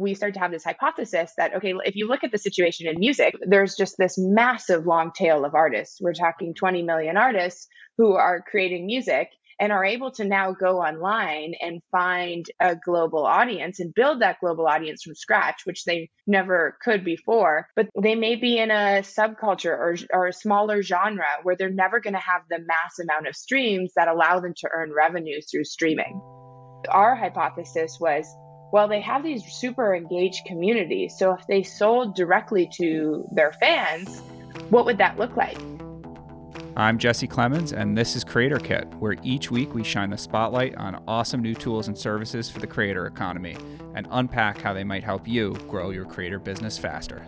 we started to have this hypothesis that, okay, if you look at the situation in music, there's just this massive long tail of artists. We're talking 20 million artists who are creating music and are able to now go online and find a global audience and build that global audience from scratch, which they never could before. But they may be in a subculture or, or a smaller genre where they're never going to have the mass amount of streams that allow them to earn revenue through streaming. Our hypothesis was well, they have these super engaged communities. So if they sold directly to their fans, what would that look like? I'm Jesse Clemens, and this is Creator Kit, where each week we shine the spotlight on awesome new tools and services for the creator economy and unpack how they might help you grow your creator business faster.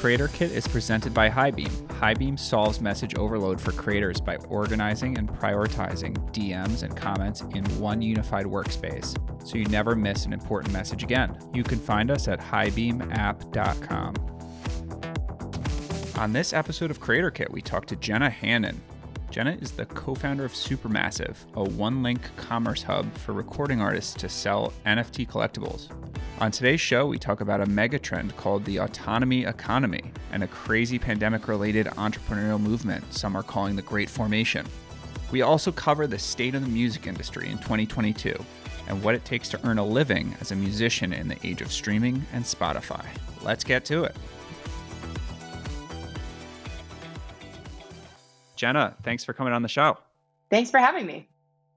Creator Kit is presented by Highbeam. Highbeam solves message overload for creators by organizing and prioritizing DMs and comments in one unified workspace so you never miss an important message again. You can find us at highbeamapp.com. On this episode of Creator Kit, we talk to Jenna Hannon. Jenna is the co founder of Supermassive, a one link commerce hub for recording artists to sell NFT collectibles. On today's show, we talk about a megatrend called the autonomy economy and a crazy pandemic related entrepreneurial movement some are calling the Great Formation. We also cover the state of the music industry in 2022 and what it takes to earn a living as a musician in the age of streaming and Spotify. Let's get to it. Jenna, thanks for coming on the show. Thanks for having me.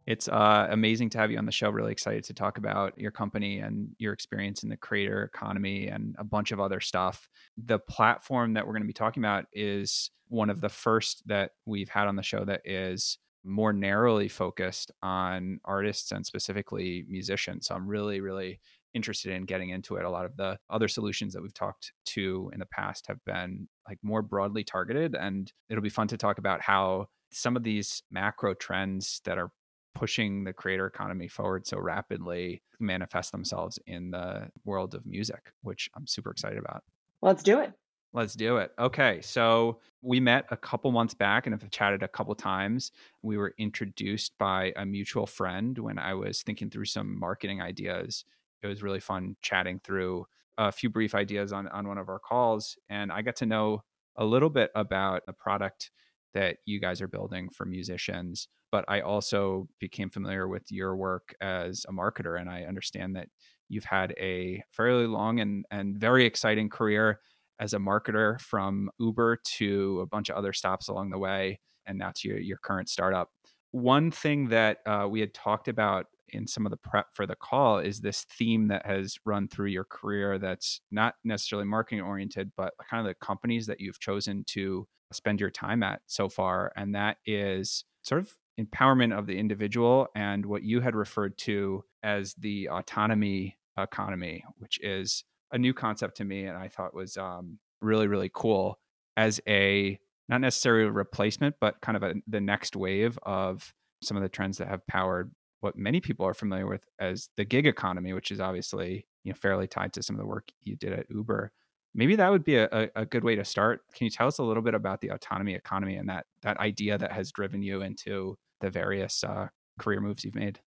It's uh, amazing to have you on the show. Really excited to talk about your company and your experience in the creator economy and a bunch of other stuff. The platform that we're going to be talking about is one of the first that we've had on the show that is more narrowly focused on artists and specifically musicians. So I'm really, really interested in getting into it. A lot of the other solutions that we've talked to in the past have been like more broadly targeted. And it'll be fun to talk about how some of these macro trends that are pushing the creator economy forward so rapidly manifest themselves in the world of music, which I'm super excited about. Let's do it. Let's do it. Okay. So we met a couple months back and have chatted a couple times. We were introduced by a mutual friend when I was thinking through some marketing ideas it was really fun chatting through a few brief ideas on on one of our calls, and I got to know a little bit about the product that you guys are building for musicians. But I also became familiar with your work as a marketer, and I understand that you've had a fairly long and and very exciting career as a marketer from Uber to a bunch of other stops along the way, and now to your, your current startup. One thing that uh, we had talked about in some of the prep for the call is this theme that has run through your career that's not necessarily marketing oriented, but kind of the companies that you've chosen to spend your time at so far. And that is sort of empowerment of the individual and what you had referred to as the autonomy economy, which is a new concept to me and I thought was um, really, really cool as a not necessarily a replacement, but kind of a, the next wave of some of the trends that have powered what many people are familiar with as the gig economy, which is obviously you know fairly tied to some of the work you did at Uber. Maybe that would be a, a good way to start. Can you tell us a little bit about the autonomy economy and that that idea that has driven you into the various uh, career moves you've made?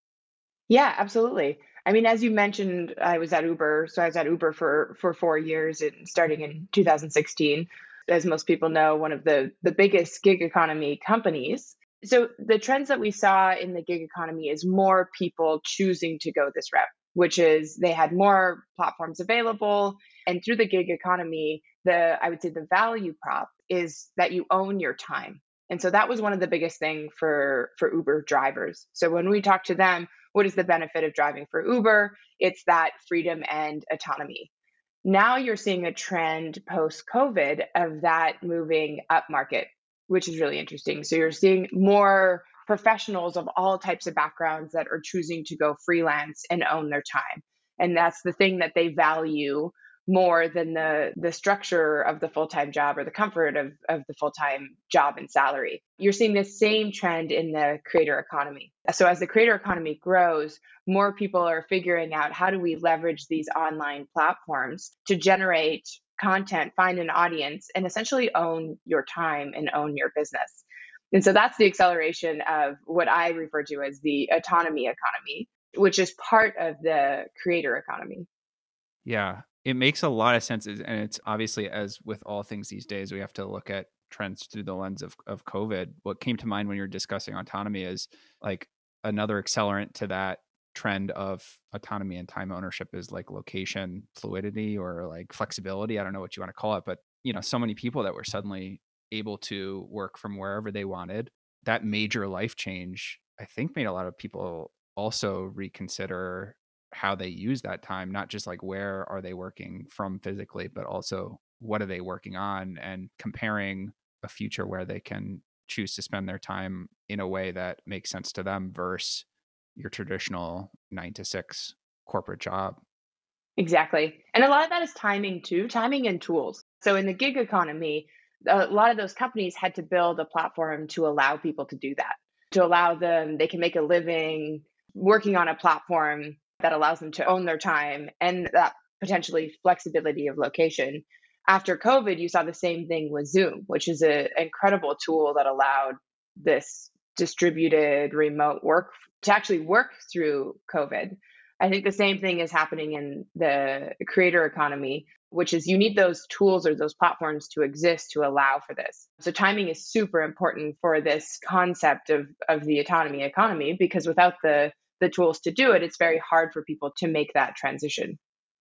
Yeah, absolutely. I mean, as you mentioned, I was at Uber. So I was at Uber for for four years, and starting in 2016. As most people know, one of the the biggest gig economy companies. So the trends that we saw in the gig economy is more people choosing to go this route, which is they had more platforms available. And through the gig economy, the I would say the value prop is that you own your time. And so that was one of the biggest thing for for Uber drivers. So when we talk to them, what is the benefit of driving for Uber? It's that freedom and autonomy. Now you're seeing a trend post COVID of that moving up market which is really interesting. So you're seeing more professionals of all types of backgrounds that are choosing to go freelance and own their time. And that's the thing that they value more than the the structure of the full-time job or the comfort of, of the full-time job and salary. You're seeing the same trend in the creator economy. So as the creator economy grows, more people are figuring out how do we leverage these online platforms to generate content, find an audience, and essentially own your time and own your business. And so that's the acceleration of what I refer to as the autonomy economy. which is part of the creator economy. Yeah, it makes a lot of sense. And it's obviously, as with all things these days, we have to look at trends through the lens of, of COVID. What came to mind when you're discussing autonomy is like another accelerant to that trend of autonomy and time ownership is like location fluidity or like flexibility. I don't know what you want to call it, but you know, so many people that were suddenly able to work from wherever they wanted. That major life change, I think, made a lot of people also reconsider how they use that time, not just like where are they working from physically, but also what are they working on and comparing a future where they can choose to spend their time in a way that makes sense to them versus your traditional nine to six corporate job. Exactly. And a lot of that is timing too, timing and tools. So in the gig economy, a lot of those companies had to build a platform to allow people to do that, to allow them, they can make a living working on a platform that allows them to own their time and that potentially flexibility of location. After COVID, you saw the same thing with Zoom, which is an incredible tool that allowed this distributed remote work to actually work through COVID. I think the same thing is happening in the creator economy, which is you need those tools or those platforms to exist to allow for this. So timing is super important for this concept of, of the autonomy economy because without the the tools to do it, it's very hard for people to make that transition.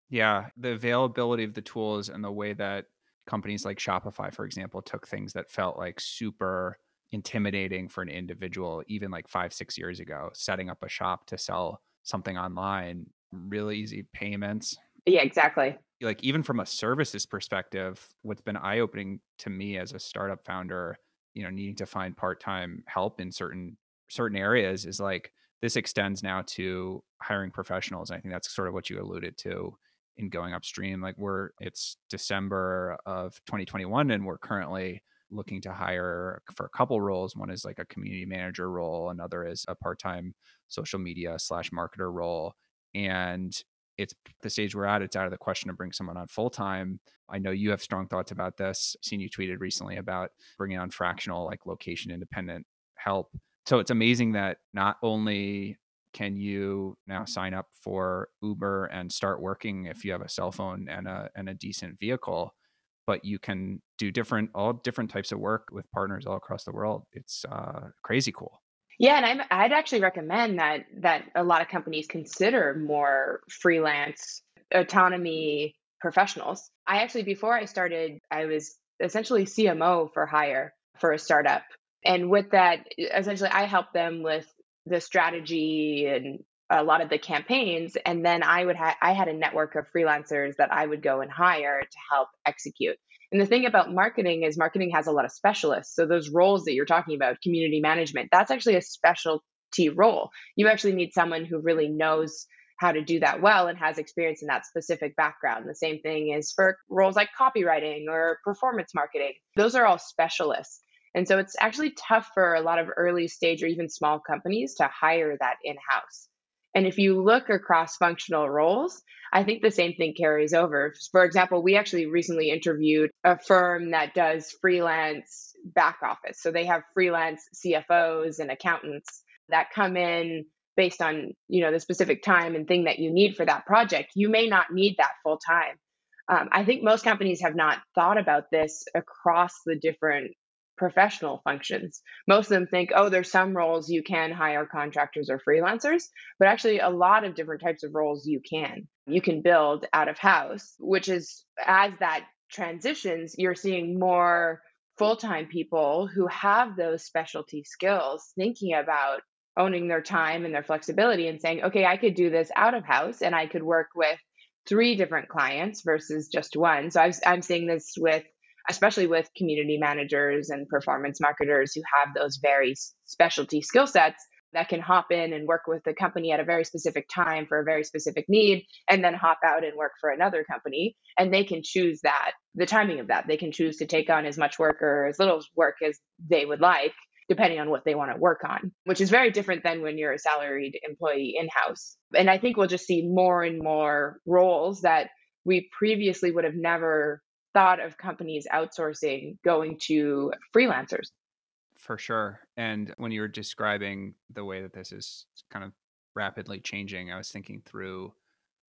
Yeah, the availability of the tools and the way that companies like Shopify, for example, took things that felt like super intimidating for an individual, even like five, six years ago, setting up a shop to sell something online, really easy payments. Yeah, exactly. Like, even from a services perspective, what's been eye opening to me as a startup founder, you know, needing to find part time help in certain certain areas is like this extends now to hiring professionals. And I think that's sort of what you alluded to in going upstream. Like we're it's December of 2021 and we're currently looking to hire for a couple roles. One is like a community manager role, another is a part-time social media slash marketer role. And it's the stage we're at, it's out of the question to bring someone on full time. I know you have strong thoughts about this. I've seen you tweeted recently about bringing on fractional, like location independent help. So it's amazing that not only can you now sign up for Uber and start working if you have a cell phone and a and a decent vehicle, but you can do different all different types of work with partners all across the world. It's uh, crazy cool. Yeah, and I'm, I'd actually recommend that that a lot of companies consider more freelance autonomy professionals. I actually before I started, I was essentially CMO for hire for a startup. And with that, essentially I helped them with the strategy and a lot of the campaigns and then i would have i had a network of freelancers that i would go and hire to help execute. And the thing about marketing is marketing has a lot of specialists. So those roles that you're talking about community management that's actually a specialty role. You actually need someone who really knows how to do that well and has experience in that specific background. The same thing is for roles like copywriting or performance marketing. Those are all specialists and so it's actually tough for a lot of early stage or even small companies to hire that in house. And if you look across functional roles, I think the same thing carries over. For example, we actually recently interviewed a firm that does freelance back office. So they have freelance CFOs and accountants that come in based on, you know, the specific time and thing that you need for that project. You may not need that full time. Um, I think most companies have not thought about this across the different professional functions. Most of them think, oh, there's some roles you can hire contractors or freelancers, but actually, a lot of different types of roles you can. You can build out of house, which is as that transitions, you're seeing more full time people who have those specialty skills thinking about owning their time and their flexibility and saying, okay, I could do this out of house and I could work with three different clients versus just one. So i am seeing this with especially with community managers and performance marketers who have those very specialty skill sets that can hop in and work with the company at a very specific time for a very specific need and then hop out and work for another company. And they can choose that the timing of that. They can choose to take on as much work or as little work as they would like depending on what they want to work on which is very different than when you're a salaried employee in house and i think we'll just see more and more roles that we previously would have never thought of companies outsourcing going to freelancers. For sure. And when you were describing the way that this is kind of rapidly changing. I was thinking through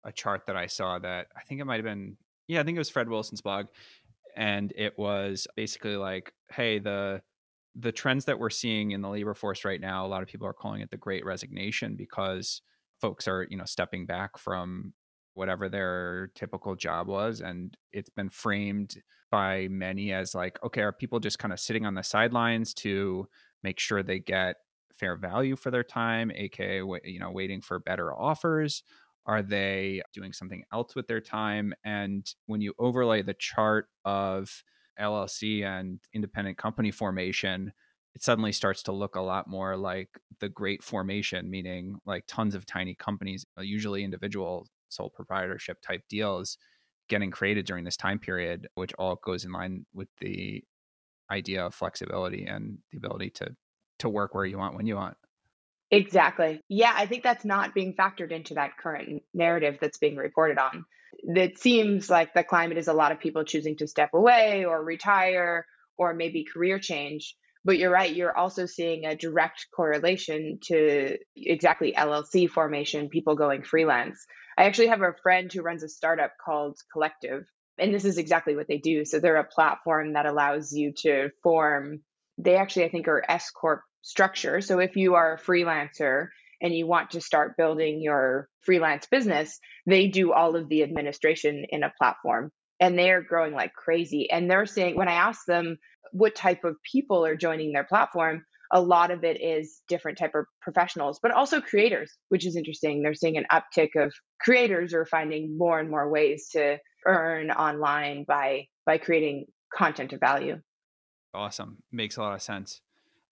a chart that I saw that I think it might have been, yeah, I think it was Fred Wilson's blog. And it was basically like, hey, the the trends that we're seeing in the labor force right now, a lot of people are calling it the great resignation because folks are, you know, stepping back from whatever their typical job was. And it's been framed by many as like, okay, are people just kind of sitting on the sidelines to make sure they get fair value for their time, aka you know waiting for better offers? Are they doing something else with their time? And when you overlay the chart of LLC and independent company formation, it suddenly starts to look a lot more like the great formation, meaning like tons of tiny companies, uh, usually individual sole proprietorship type deals getting created during this time period, which all goes in line with the idea of flexibility and the ability to to work where you want when you want. Exactly. Yeah, I think that's not being factored into that current narrative that's being reported on. It seems like the climate is a lot of people choosing to step away or retire or maybe career change. But you're right, you're also seeing a direct correlation to exactly LLC formation, people going freelance. I actually have a friend who runs a startup called Collective, and this is exactly what they do. So they're a platform that allows you to form, they actually, I think, are S Corp structure. So if you are a freelancer and you want to start building your freelance business, they do all of the administration in a platform and they're growing like crazy. And they're saying, when I ask them what type of people are joining their platform, a lot of it is different type of professionals, but also creators, which is interesting. They're seeing an uptick of creators are finding more and more ways to earn online by by creating content of value. Awesome. Makes a lot of sense.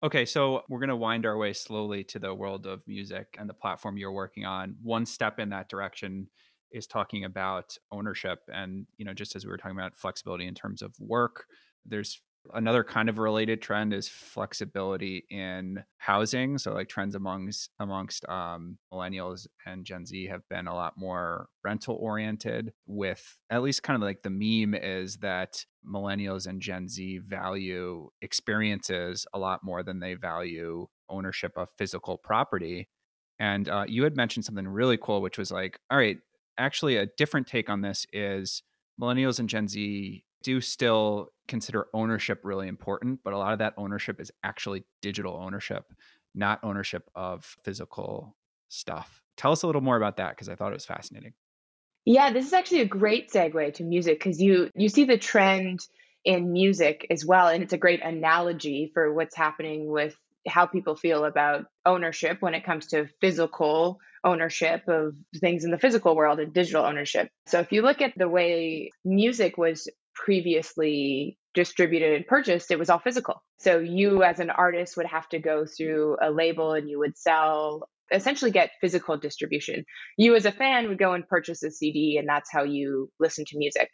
Okay, so we're going to wind our way slowly to the world of music and the platform you're working on. One step in that direction is talking about ownership and, you know, just as we were talking about flexibility in terms of work, there's Another kind of related trend is flexibility in housing. So, like trends amongst amongst um, millennials and Gen Z have been a lot more rental oriented. With at least kind of like the meme is that millennials and Gen Z value experiences a lot more than they value ownership of physical property. And uh, you had mentioned something really cool, which was like, all right, actually, a different take on this is millennials and Gen Z do still consider ownership really important, but a lot of that ownership is actually digital ownership, not ownership of physical stuff. Tell us a little more about that because I thought it was fascinating. Yeah, this is actually a great segue to music because you you see the trend in music as well and it's a great analogy for what's happening with how people feel about ownership when it comes to physical ownership of things in the physical world and digital ownership. So if you look at the way music was previously distributed and purchased, it was all physical. So you as an artist would have to go through a label and you would sell essentially get physical distribution. You as a fan would go and purchase a CD and that's how you listen to music.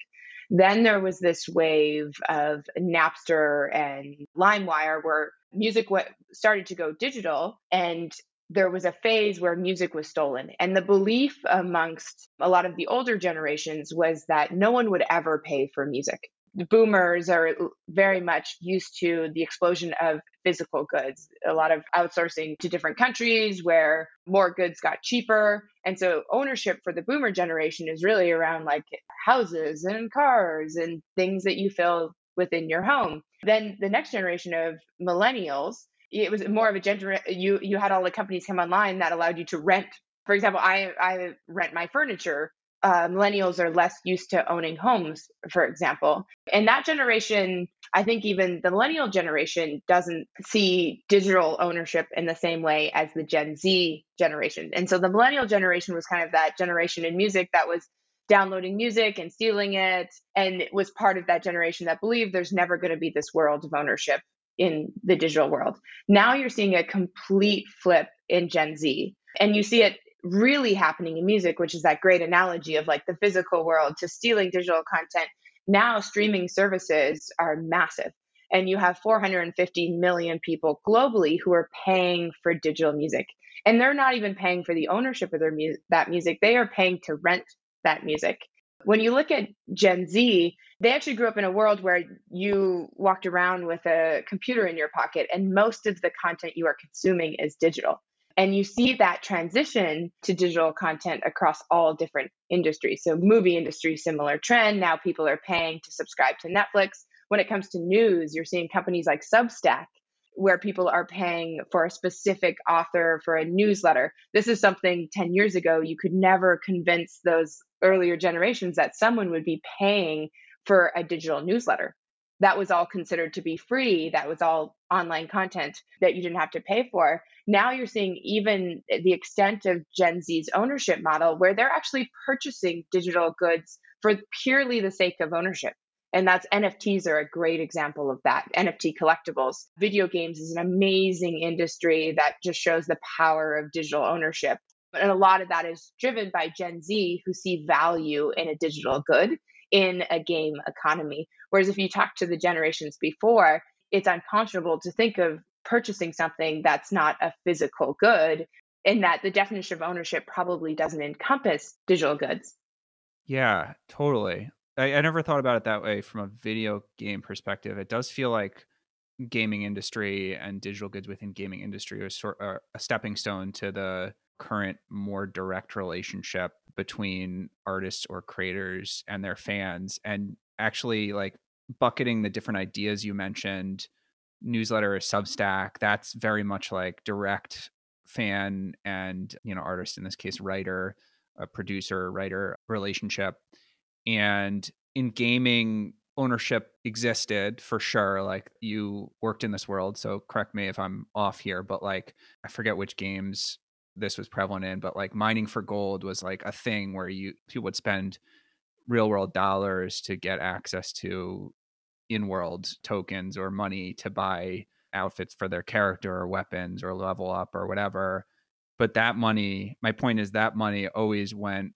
Then there was this wave of Napster and LimeWire where music started to go digital and there was a phase where music was stolen. And the belief amongst a lot of the older generations was that no one would ever pay for music. The boomers are very much used to the explosion of physical goods, a lot of outsourcing to different countries where more goods got cheaper. And so ownership for the boomer generation is really around like houses and cars and things that you fill within your home. Then the next generation of millennials it was more of a gender you you had all the companies come online that allowed you to rent. For example i i rent my furniture. Uh, millennials are less used to owning homes for example. And that generation i think even the millennial generation doesn't see digital ownership in the same way as the gen z generation. And so the millennial generation was kind of that generation in music that was downloading music and stealing it and it was part of that generation that believed there's never going to be this world of ownership in the digital world. Now you're seeing a complete flip in Gen Z. And you see it really happening in music, which is that great analogy of like the physical world to stealing digital content. Now streaming services are massive. And you have 450 million people globally who are paying for digital music. And they're not even paying for the ownership of their mu- that music. They are paying to rent that music. When you look at Gen Z, they actually grew up in a world where you walked around with a computer in your pocket, and most of the content you are consuming is digital. And you see that transition to digital content across all different industries. So, movie industry, similar trend. Now people are paying to subscribe to Netflix. When it comes to news, you're seeing companies like Substack where people are paying for a specific author for a newsletter. This is something 10 years ago you could never convince those earlier generations that someone would be paying for a digital newsletter that was all considered to be free. That was all online content that you didn't have to pay for. Now you're seeing even the extent of Gen Z's ownership model where they're actually purchasing digital goods for purely the sake of ownership. And that's NFTs are a great example of that. NFT collectibles. Video games is an amazing industry that just shows the power of digital ownership. And a lot of that is driven by Gen Z who see value in a digital good in a game economy. Whereas if you talk to the generations before, it's unconscionable to think of purchasing something that's not a physical good, and that the definition of ownership probably doesn't encompass digital goods. Yeah, totally. I, I never thought about it that way from a video game perspective. It does feel like gaming industry and digital goods within gaming industry are sort of a stepping stone to the current more direct relationship between artists or creators and their fans and actually like bucketing the different ideas you mentioned newsletter or substack that's very much like direct fan and you know artist in this case writer a producer writer relationship. And in gaming ownership existed for sure like you worked in this world so correct me if i'm off here but like i forget which games this was prevalent in, but like mining for gold was like a thing where you people would spend real world dollars to get access to in world tokens or money to buy outfits for their character or weapons or level up or whatever. But that money, my point is that money always went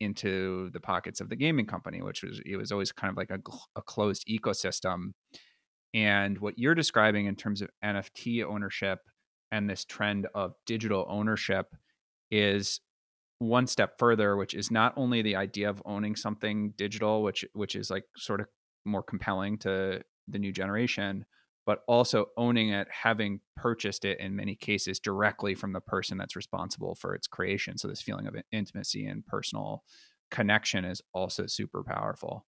into the pockets of the gaming company, which was it was always kind of like a, a closed ecosystem. And what you're describing in terms of NFT ownership and this trend of digital ownership is one step further which is not only the idea of owning something digital which which is like sort of more compelling to the new generation but also owning it having purchased it in many cases directly from the person that's responsible for its creation. So this feeling of intimacy and personal connection is also super powerful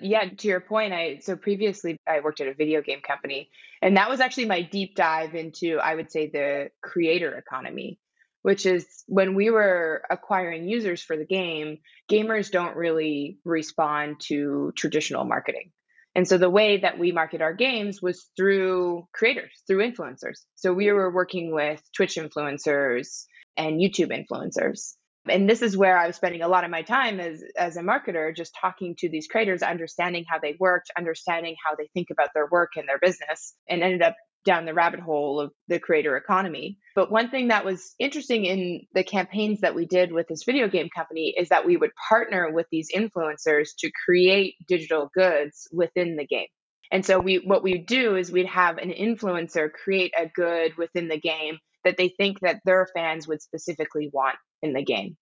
yeah, to your point, I so previously I worked at a video game company, and that was actually my deep dive into I would say the creator economy, which is when we were acquiring users for the game, gamers don't really respond to traditional marketing. And so the way that we market our games was through creators, through influencers. So we were working with Twitch influencers and YouTube influencers and this is where I was spending a lot of my time as as a marketer, just talking to these creators, understanding how they worked, understanding how they think about their work and their business, and ended up down the rabbit hole of the creator economy. But one thing that was interesting in the campaigns that we did with this video game company is that we would partner with these influencers to create digital goods within the game. And so we what we do is we'd have an influencer create a good within the game that they think that their fans would specifically want in the game.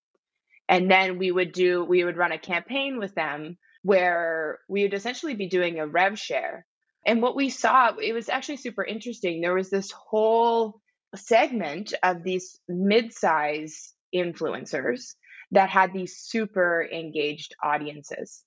And then we would do, we would run a campaign with them where we would essentially be doing a rev share. And what we saw, it was actually super interesting. There was this whole segment of these mid-size influencers that had these super engaged audiences.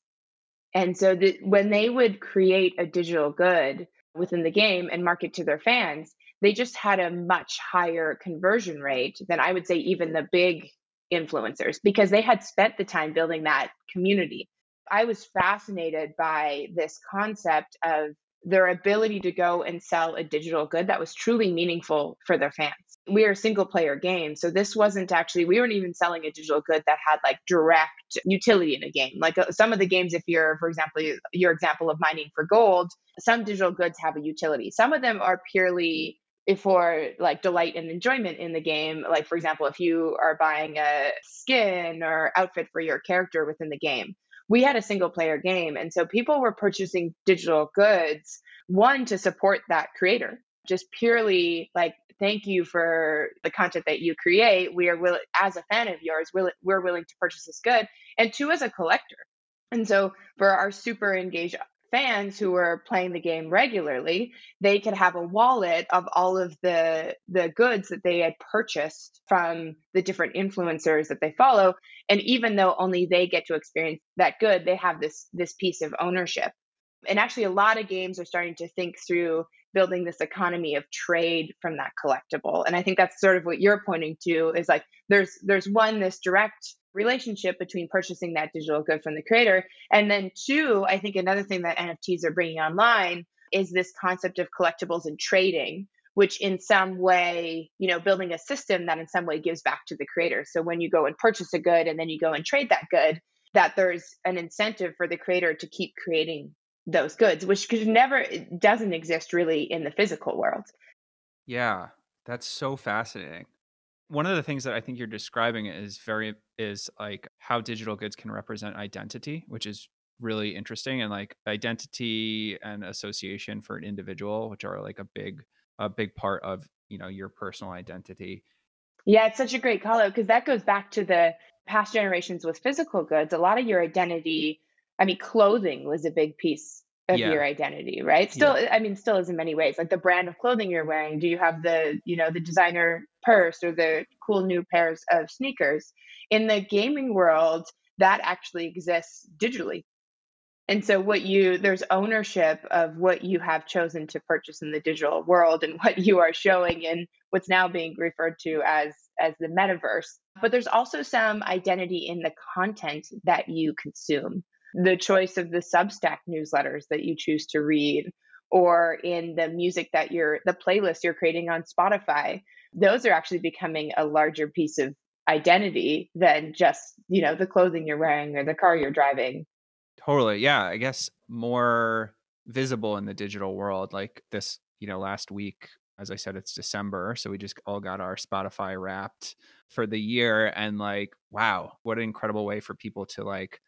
And so the, when they would create a digital good within the game and market to their fans, they just had a much higher conversion rate than I would say even the big influencers because they had spent the time building that community. I was fascinated by this concept of their ability to go and sell a digital good that was truly meaningful for their fans. We are a single player game, so this wasn't actually, we weren't even selling a digital good that had like direct utility in a game. Like uh, some of the games, if you're, for example, your example of mining for gold, some digital goods have a utility. Some of them are purely for like delight and enjoyment in the game. Like, for example, if you are buying a skin or outfit for your character within the game, we had a single player game. And so people were purchasing digital goods, one to support that creator, just purely like, thank you for the content that you create. We are willing, as a fan of yours, we're, we're willing to purchase this good. And two, as a collector. And so for our super engaged fans who were playing the game regularly, they could have a wallet of all of the the goods that they had purchased from the different influencers that they follow. And even though only they get to experience that good, they have this this piece of ownership. And actually a lot of games are starting to think through building this economy of trade from that collectible. And I think that's sort of what you're pointing to is like there's there's one this direct relationship between purchasing that digital good from the creator. And then, two, I think another thing that NFTs are bringing online is this concept of collectibles and trading, which in some way, you know, building a system that in some way gives back to the creator. So when you go and purchase a good and then you go and trade that good, that there's an incentive for the creator to keep creating those goods, which could never doesn't exist really in the physical world. Yeah, that's so fascinating one of the things that I think you're describing is very is like how digital goods can represent identity, which is really interesting and like identity and association for an individual, which are like a big a big part of, you know, your personal identity. Yeah, it's such a great call out because that goes back to the past generations with physical goods. A lot of your identity, I mean, clothing was a big piece of yeah. your identity, right? Still, yeah. I mean, still is in many ways. Like the brand of clothing you're wearing. Do you have the, you know, the designer purse or the cool new pairs of sneakers? In the gaming world, that actually exists digitally. And so what you there's ownership of what you have chosen to purchase in the digital world and what you are showing in what's now being referred to as as the metaverse. But there's also some identity in the content that you consume the choice of the Substack newsletters that you choose to read or in the music that you're the playlist you're creating on Spotify those are actually becoming a larger piece of identity than just you know the clothing you're wearing or the car you're driving. Totally yeah i guess more visible in the digital world like this you know last week as i said it's december so we just all got our spotify wrapped for the year and like wow what an incredible way for people to like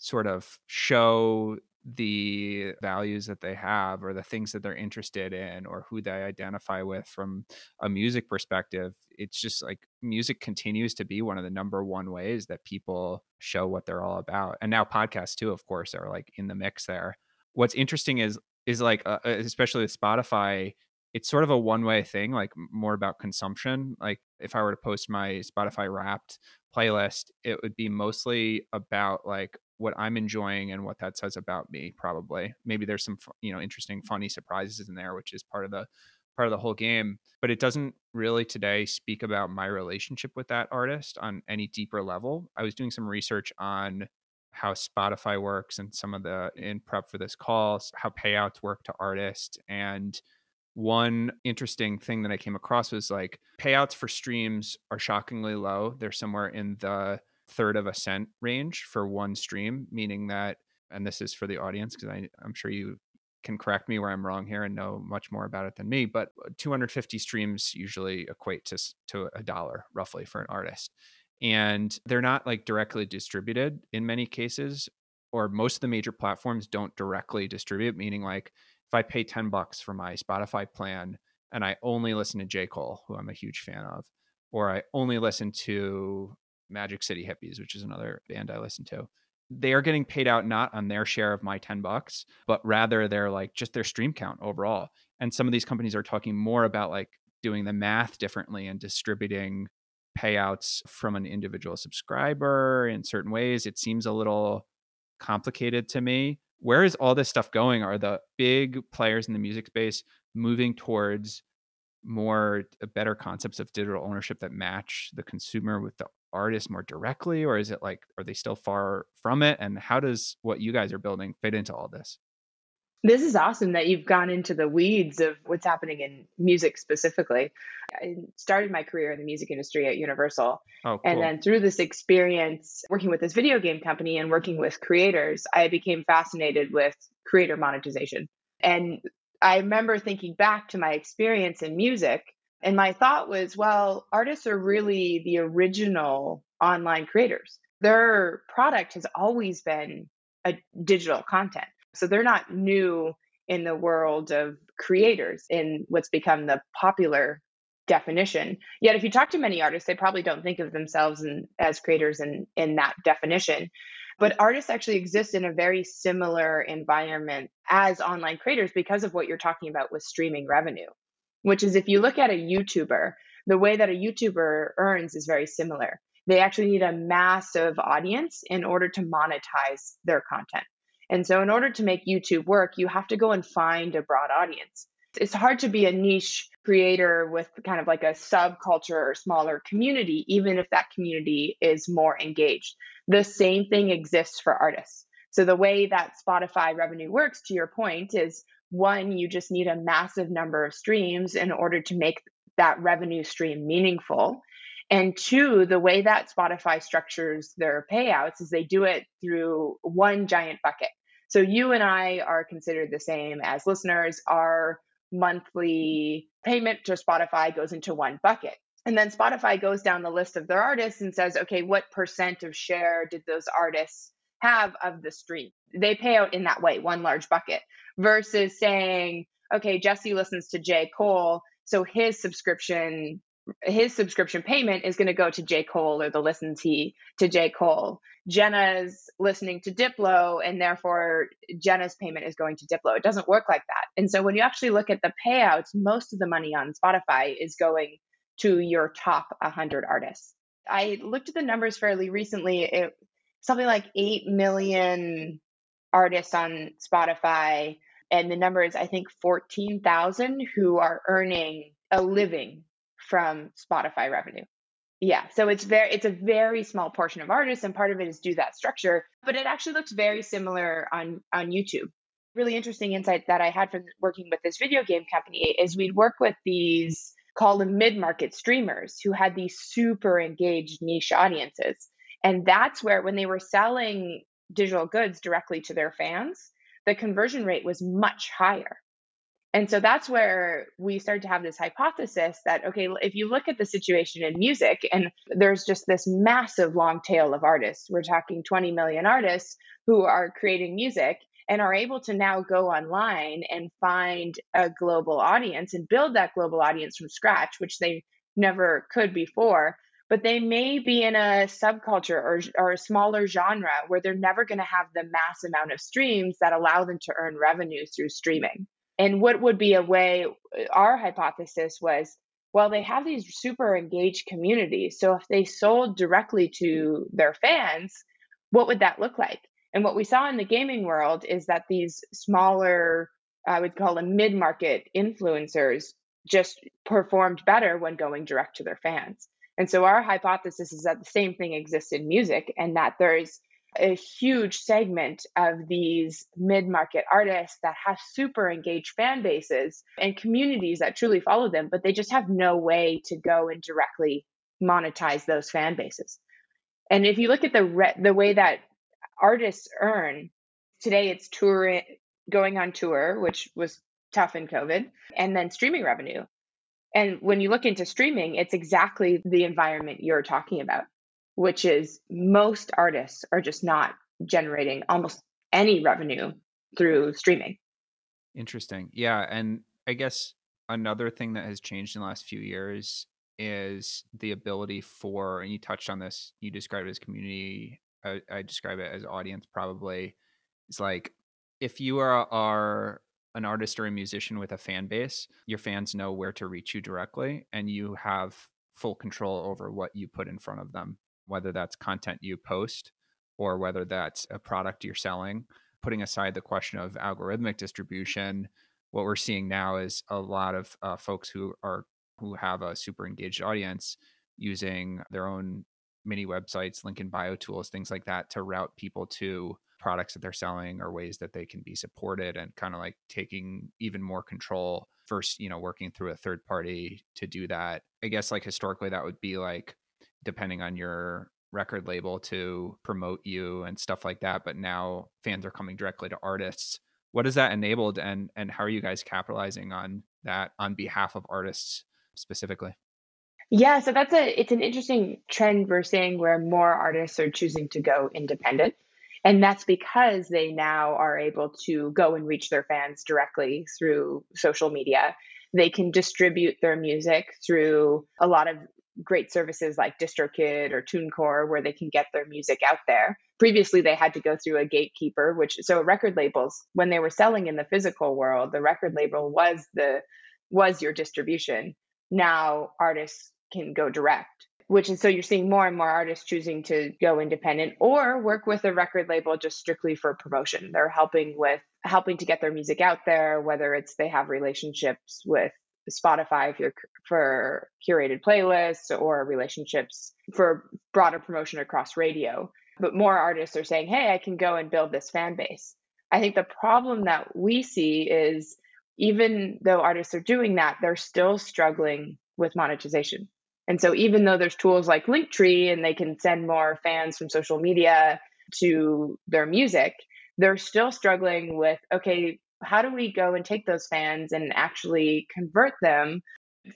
sort of show the values that they have or the things that they're interested in or who they identify with from a music perspective it's just like music continues to be one of the number one ways that people show what they're all about and now podcasts too of course are like in the mix there. What's interesting is is like uh, uh especially with spotify it's sort of a one way thing like more about consumption like if i were to post my spotify wrapped playlist it would be mostly about like what I'm enjoying and what that says about me. Probably, maybe there's some you know interesting, funny surprises in there, which is part of the part of the whole game. But it doesn't really today speak about my relationship with that artist on any deeper level. I was doing some research on how Spotify works and some of the in prep for this call, how payouts work to artists and one interesting thing that I came across was like payouts for streams are shockingly low. They're somewhere in the third of a cent range for one stream, meaning that, and this is for the audience because I'm sure you can correct me where I'm wrong here and know much more about it than me, but uh, 250 streams usually equate to to a dollar roughly for an artist. And they're not like directly distributed in many cases or most of the major platforms don't directly distribute, meaning like if I pay 10 bucks for my Spotify plan and I only listen to J. Cole, who I'm a huge fan of, or I only listen to Magic City Hippies, which is another band I listen to. They are getting paid out not on their share of my 10 bucks, but rather they're like just their stream count overall. And some of these companies are talking more about like doing the math differently and distributing payouts from an individual subscriber in certain ways. It seems a little complicated to me. Where is all this stuff going? Are the big players in the music space moving towards more uh, better concepts of digital ownership that match the consumer with the artist more directly or is it like are they still far from it and how does what you guys are building fit into all this this is awesome that you've gone into the weeds of what's happening in music specifically. I started my career in the music industry at Universal. Oh, cool. And then through this experience working with this video game company and working with creators, I became fascinated with creator monetization. And I remember thinking back to my experience in music and my thought was, well, artists are really the original online creators. Their product has always been a digital content. So they're not new in the world of creators in what's become the popular definition. Yet if you talk to many artists, they probably don't think of themselves in, as creators in, in that definition. But artists actually exist in a very similar environment as online creators because of what you're talking about with streaming revenue, which is if you look at a YouTuber, the way that a YouTuber earns is very similar. They actually need a massive audience in order to monetize their content. And so, in order to make YouTube work, you have to go and find a broad audience. It's hard to be a niche creator with kind of like a subculture or smaller community, even if that community is more engaged. The same thing exists for artists. So the way that Spotify revenue works, to your point, is one, you just need a massive number of streams in order to make that revenue stream meaningful. And two, the way that Spotify structures their payouts is they do it through one giant bucket. So you and I are considered the same as listeners. Our monthly payment to Spotify goes into one bucket. And then Spotify goes down the list of their artists and says, okay, what percent of share did those artists have of the stream? They pay out in that way, one large bucket, versus saying, okay, Jesse listens to J. Cole, so his subscription his subscription payment is going to go to J. Cole or the listens he to J. Cole. Jenna's listening to Diplo, and therefore Jenna's payment is going to Diplo. It doesn't work like that. And so when you actually look at the payouts, most of the money on Spotify is going to your top 100 artists. I looked at the numbers fairly recently. It something like 8 million artists on Spotify and the number is I think 14,000 who are earning a living from Spotify revenue. Yeah, so it's very it's a very small portion of artists and part of it is due that structure, but it actually looks very similar on on YouTube. Really interesting insight that I had from working with this video game company is we'd work with these call them mid-market streamers who had these super engaged niche audiences. And that's where when they were selling digital goods directly to their fans, the conversion rate was much higher. And so that's where we started to have this hypothesis that, okay, if you look at the situation in music, and there's just this massive long tail of artists, we're talking 20 million artists who are creating music and are able to now go online and find a global audience and build that global audience from scratch, which they never could before. But they may be in a subculture or, or a smaller genre where they're never going to have the mass amount of streams that allow them to earn revenue through streaming. And what would be a way, our hypothesis was, well, they have these super engaged communities. So if they sold directly to their fans, what would that look like? And what we saw in the gaming world is that these smaller, I would call them mid market influencers, just performed better when going direct to their fans. And so our hypothesis is that the same thing exists in music and that there's a huge segment of these mid market artists that have super engaged fan bases and communities that truly follow them, but they just have no way to go and directly monetize those fan bases. And if you look at the re- the way that artists earn today, it's touring, going on tour, which was tough in COVID, and then streaming revenue. And when you look into streaming, it's exactly the environment you're talking about which is most artists are just not generating almost any revenue through streaming. Interesting. Yeah. And I guess another thing that has changed in the last few years is the ability for, and you touched on this, you described it as community. I, I describe it as audience probably. It's like if you are, are an artist or a musician with a fan base, your fans know where to reach you directly and you have full control over what you put in front of them whether that's content you post or whether that's a product you're selling. Putting aside the question of algorithmic distribution, what we're seeing now is a lot of uh, folks who are who have a super engaged audience using their own mini websites, link in bio tools, things like that to route people to products that they're selling or ways that they can be supported and kind of like taking even more control first, you know, working through a third party to do that. I guess like historically that would be like depending on your record label to promote you and stuff like that but now fans are coming directly to artists. What has that enabled and and how are you guys capitalizing on that on behalf of artists specifically? Yeah so that's a it's an interesting trend we're seeing where more artists are choosing to go independent and that's because they now are able to go and reach their fans directly through social media. They can distribute their music through a lot of great services like DistroKid or TuneCore where they can get their music out there. previously they had to go through a gatekeeper which so record labels when they were selling in the physical world the record label was the was your distribution. Now artists can go direct which is so you're seeing more and more artists choosing to go independent or work with a record label just strictly for promotion they're helping with helping to get their music out there whether it's they have relationships with Spotify for, for curated playlists or relationships for broader promotion across radio. But more artists are saying, hey, I can go and build this fan base. I think the problem that we see is even though artists are doing that, they're still struggling with monetization. And so even though there's tools like Linktree and they can send more fans from social media to their music, they're still struggling with okay, how do we go and take those fans and actually convert them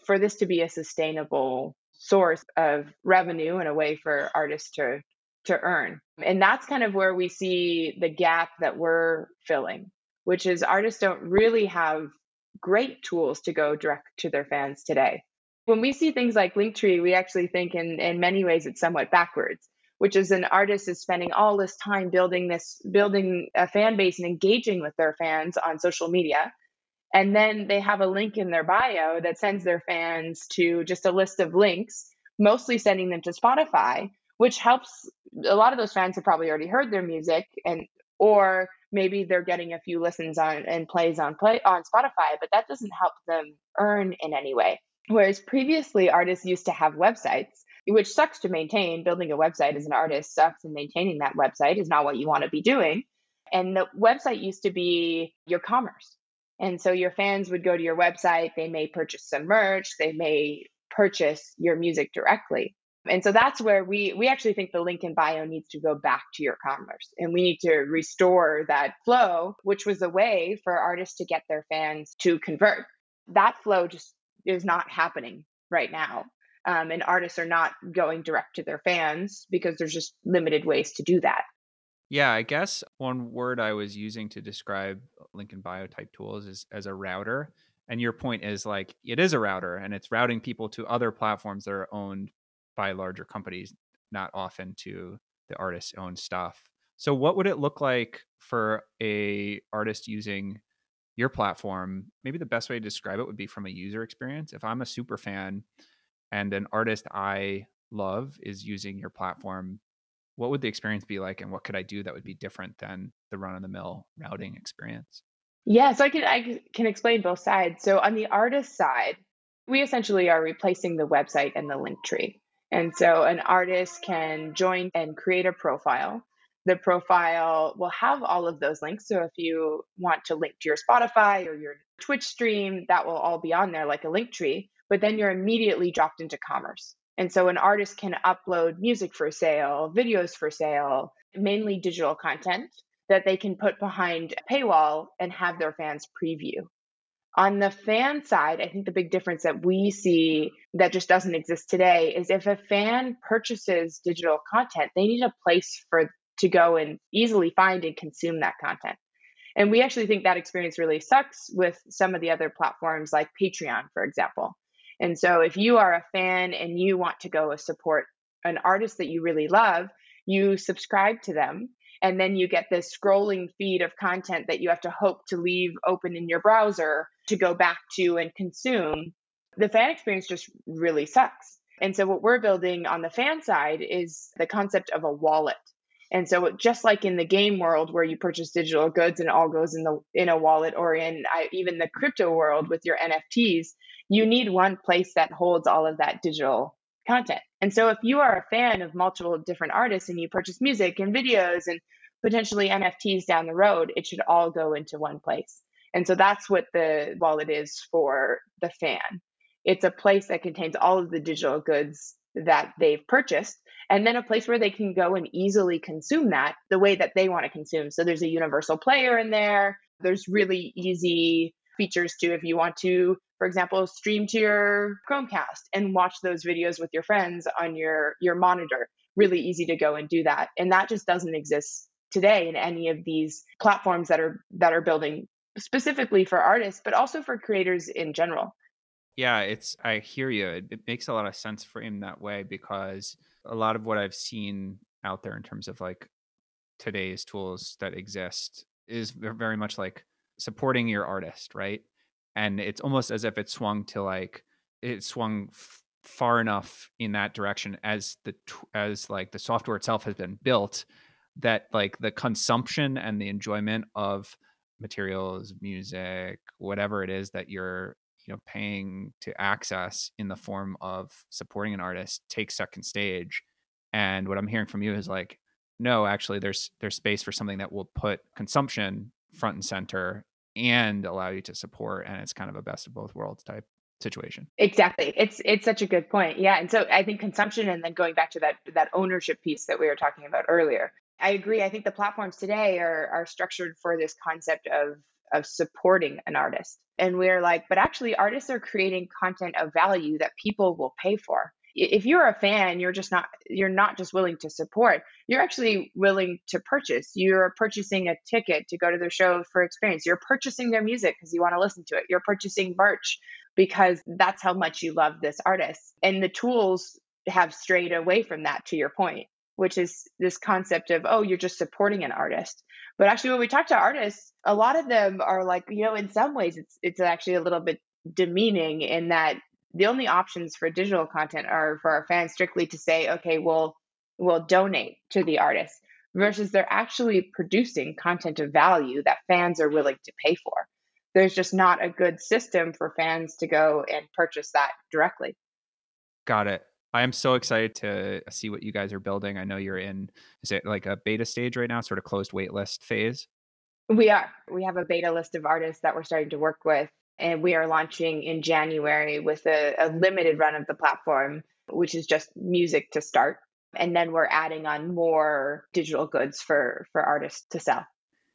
for this to be a sustainable source of revenue and a way for artists to to earn? And that's kind of where we see the gap that we're filling which is artists don't really have great tools to go direct to their fans today when we see things like linktree we actually think in in many ways it's somewhat backwards which is an artist is spending all this time building this building a fan base and engaging with their fans on social media. And then they have a link in their bio that sends their fans to just a list of links mostly sending them to spotify which helps a lot of those fans have probably already heard their music and or maybe they're getting a few listens on and plays on play on spotify but that doesn't help them earn in any way whereas previously artists used to have websites which sucks to maintain. Building a website as an artist sucks, and maintaining that website is not what you want to be doing. And the website used to be your commerce. And so your fans would go to your website, they may purchase some merch, they may purchase your music directly. And so that's where we we actually think the link in bio needs to go back to your commerce and we need to restore that flow which was a way for artists to get their fans to convert. That flow just is not happening right now um, and artists are not going direct to their fans because there's just limited ways to do that. Yeah, I guess one word I was using to describe link in bio type tools is as a router. And your point is like it is a router and it's routing people to other platforms that are owned by larger companies, not often to the artist's own stuff. So what would it look like for a artist using your platform? Maybe the best way to describe it would be from a user experience. If I'm a super fan and an artist I love is using your platform, what would the experience be like and what could I do that would be different than the run of the mill routing experience? Yeah, so I can I can explain both sides. So on the artist side, we essentially are replacing the website and the Linktree. And so an artist can join and create a profile. The profile will have all of those links. So if you want to link to your Spotify or your Twitch stream, that will all be on there like a Linktree but then you're immediately dropped into commerce. And so an artist can upload music for sale, videos for sale, mainly digital content that they can put behind a paywall and have their fans preview. On the fan side, I think the big difference that we see that just doesn't exist today is if a fan purchases digital content, they need a place for to go and easily find and consume that content. And we actually think that experience really sucks with some of the other platforms like Patreon, for example. And so if you are a fan and you want to go support an artist that you really love, you subscribe to them and then you get this scrolling feed of content that you have to hope to leave open in your browser to go back to and consume. The fan experience just really sucks. And so what we're building on the fan side is the concept of a wallet. And so just like in the game world where you purchase digital goods and it all goes in the in a wallet or in I, even the crypto world with your NFTs, you need one place that holds all of that digital content. And so if you are a fan of multiple different artists and you purchase music and videos and potentially NFTs down the road, it should all go into one place. And so that's what the wallet is for the fan. It's a place that contains all of the digital goods that they've purchased and then a place where they can go and easily consume that the way that they want to consume. So there's a universal player in there. There's really easy features too if you want to for example stream to your chromecast and watch those videos with your friends on your your monitor really easy to go and do that and that just doesn't exist today in any of these platforms that are that are building specifically for artists but also for creators in general yeah it's i hear you it, it makes a lot of sense for him that way because a lot of what i've seen out there in terms of like today's tools that exist is very much like supporting your artist, right? And it's almost as if it swung to like it swung f- far enough in that direction as the as like the software itself has been built that like the consumption and the enjoyment of materials, music, whatever it is that you're you know paying to access in the form of supporting an artist take second stage. And what i'm hearing from you is like no actually there's there's space for something that will put consumption front and center and allow you to support and it's kind of a best of both worlds type situation. Exactly. It's it's such a good point. Yeah. And so i think consumption and then going back to that that ownership piece that we were talking about earlier i agree. I think the platforms today are are structured for this concept of of supporting an artist. And we're like, but actually, artists are creating content of value that people will pay for. If you're a fan, you're just not you're not just willing to support. You're actually willing to purchase. You're purchasing a ticket to go to their show for experience. You're purchasing their music because you want to listen to it. You're purchasing merch because that's how much you love this artist. And the tools have strayed away from that to your point which is this concept of, oh, you're just supporting an artist. But actually, when we talk to artists, a lot of them are like, you know, in some ways, it's it's actually a little bit demeaning in that the only options for digital content are for our fans strictly to say, okay, we'll we'll donate to the artist, versus they're actually producing content of value that fans are willing to pay for. There's just not a good system for fans to go and purchase that directly. Got it. I am so excited to see what you guys are building. I know you're in is it like a beta stage right now, sort of closed waitlist phase? We are. We have a beta list of artists that we're starting to work with and we are launching in January with a, a limited run of the platform, which is just music to start. And then we're adding on more digital goods for for artists to sell.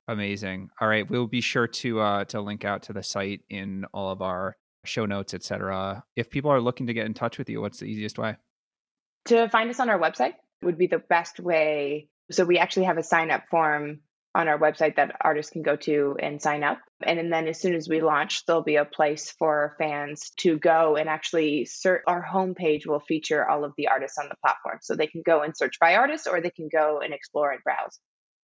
Amazing. All right, we'll be sure to uh, to link out to the site in all of our show notes, etc. If people are looking to get in touch with you, what's the easiest way? To find us on our website would be the best way. So we actually have a sign up form on our website that artists can go to and sign up. And then as soon as we launch, there'll be a place for fans to go and actually search. Our homepage will feature all of the artists on the platform. So they can go and search by artists or they can go and explore and browse.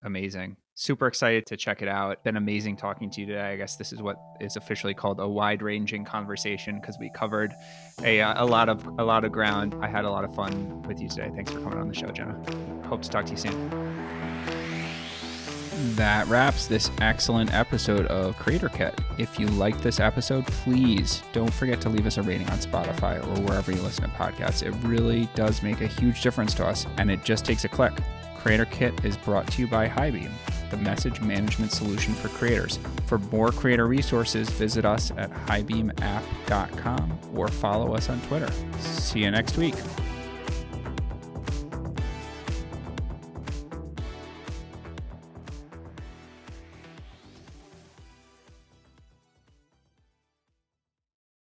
Amazing. Super excited to check it out. Been amazing talking to you today. I guess this is what is officially called a wide-ranging conversation because we covered a, uh, a lot of a lot of ground. I had a lot of fun with you today. Thanks for coming on the show, Jenna. Hope to talk to you soon. That wraps this excellent episode of Creator Kit. If you like this episode, please don't forget to leave us a rating on Spotify or wherever you listen to podcasts. It really does make a huge difference to us, and it just takes a click. Creator Kit is brought to you by Highbeam, the message management solution for creators. For more creator resources, visit us at highbeamapp.com or follow us on Twitter. See you next week.